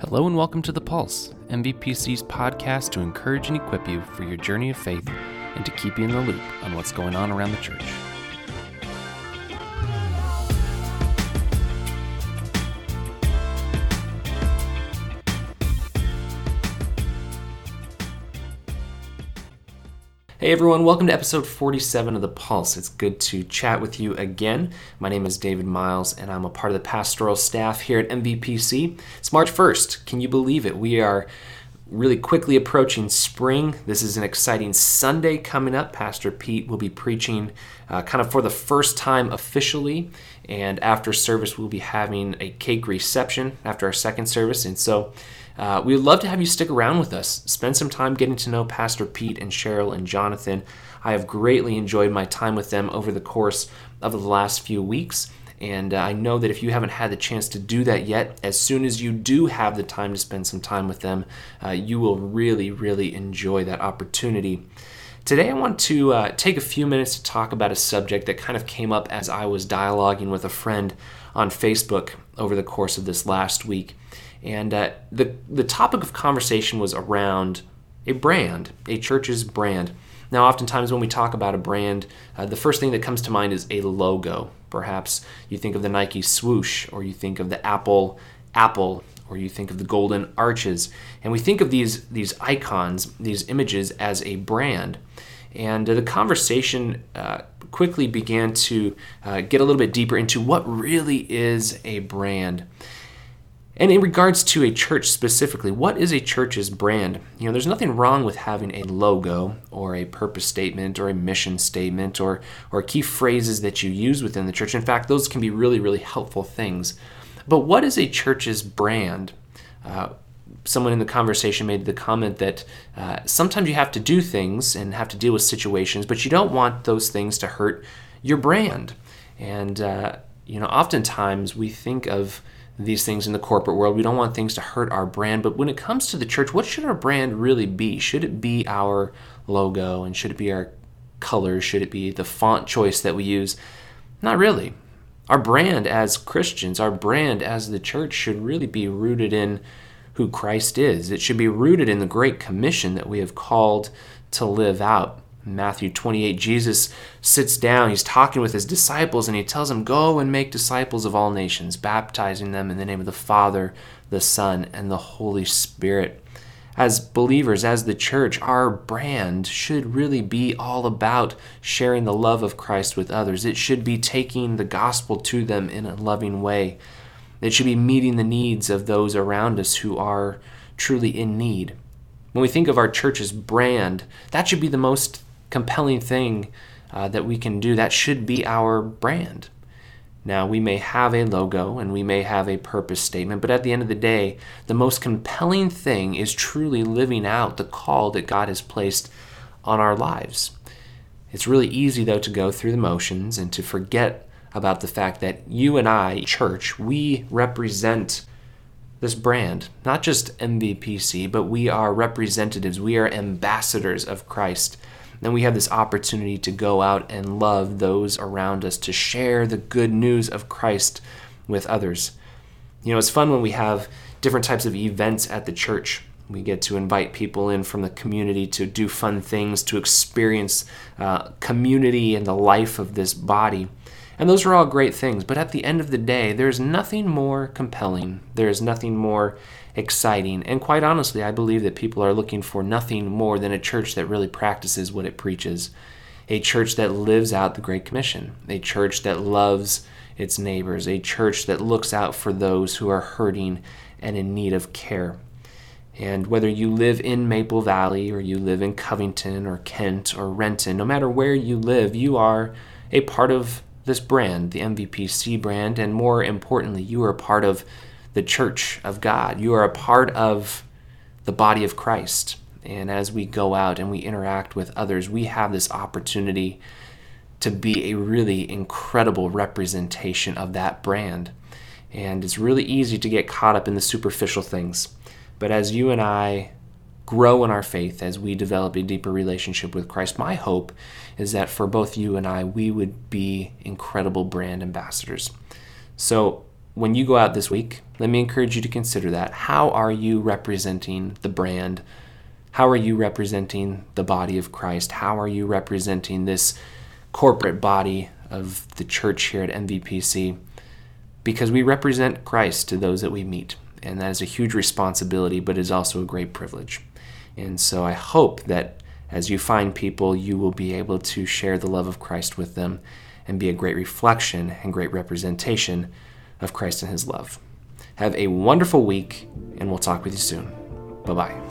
Hello and welcome to The Pulse, MVPC's podcast to encourage and equip you for your journey of faith and to keep you in the loop on what's going on around the church. Hey everyone, welcome to episode 47 of The Pulse. It's good to chat with you again. My name is David Miles, and I'm a part of the pastoral staff here at MVPC. It's March 1st. Can you believe it? We are really quickly approaching spring. This is an exciting Sunday coming up. Pastor Pete will be preaching uh, kind of for the first time officially, and after service, we'll be having a cake reception after our second service. And so, uh, we would love to have you stick around with us. Spend some time getting to know Pastor Pete and Cheryl and Jonathan. I have greatly enjoyed my time with them over the course of the last few weeks. And uh, I know that if you haven't had the chance to do that yet, as soon as you do have the time to spend some time with them, uh, you will really, really enjoy that opportunity. Today, I want to uh, take a few minutes to talk about a subject that kind of came up as I was dialoguing with a friend on Facebook over the course of this last week. And uh, the, the topic of conversation was around a brand, a church's brand. Now, oftentimes when we talk about a brand, uh, the first thing that comes to mind is a logo. Perhaps you think of the Nike swoosh, or you think of the Apple apple, or you think of the golden arches. And we think of these, these icons, these images, as a brand. And uh, the conversation uh, quickly began to uh, get a little bit deeper into what really is a brand. And in regards to a church specifically, what is a church's brand? You know, there's nothing wrong with having a logo or a purpose statement or a mission statement or, or key phrases that you use within the church. In fact, those can be really, really helpful things. But what is a church's brand? Uh, someone in the conversation made the comment that uh, sometimes you have to do things and have to deal with situations, but you don't want those things to hurt your brand. And, uh, you know, oftentimes we think of these things in the corporate world. We don't want things to hurt our brand. But when it comes to the church, what should our brand really be? Should it be our logo and should it be our colors? Should it be the font choice that we use? Not really. Our brand as Christians, our brand as the church should really be rooted in who Christ is. It should be rooted in the great commission that we have called to live out. Matthew 28, Jesus sits down, he's talking with his disciples, and he tells them, Go and make disciples of all nations, baptizing them in the name of the Father, the Son, and the Holy Spirit. As believers, as the church, our brand should really be all about sharing the love of Christ with others. It should be taking the gospel to them in a loving way. It should be meeting the needs of those around us who are truly in need. When we think of our church's brand, that should be the most compelling thing uh, that we can do. That should be our brand. Now, we may have a logo and we may have a purpose statement, but at the end of the day, the most compelling thing is truly living out the call that God has placed on our lives. It's really easy, though, to go through the motions and to forget about the fact that you and I, church, we represent this brand, not just MVPC, but we are representatives, we are ambassadors of Christ then we have this opportunity to go out and love those around us, to share the good news of Christ with others. You know, it's fun when we have different types of events at the church. We get to invite people in from the community to do fun things, to experience uh, community and the life of this body. And those are all great things. But at the end of the day, there's nothing more compelling. There's nothing more exciting. And quite honestly, I believe that people are looking for nothing more than a church that really practices what it preaches, a church that lives out the Great Commission, a church that loves its neighbors, a church that looks out for those who are hurting and in need of care. And whether you live in Maple Valley or you live in Covington or Kent or Renton, no matter where you live, you are a part of this brand, the MVPC brand, and more importantly, you are a part of the church of God. You are a part of the body of Christ. And as we go out and we interact with others, we have this opportunity to be a really incredible representation of that brand. And it's really easy to get caught up in the superficial things. But as you and I grow in our faith, as we develop a deeper relationship with Christ, my hope is that for both you and I, we would be incredible brand ambassadors. So when you go out this week, let me encourage you to consider that. How are you representing the brand? How are you representing the body of Christ? How are you representing this corporate body of the church here at MVPC? Because we represent Christ to those that we meet. And that is a huge responsibility, but is also a great privilege. And so I hope that as you find people, you will be able to share the love of Christ with them and be a great reflection and great representation of Christ and his love. Have a wonderful week, and we'll talk with you soon. Bye bye.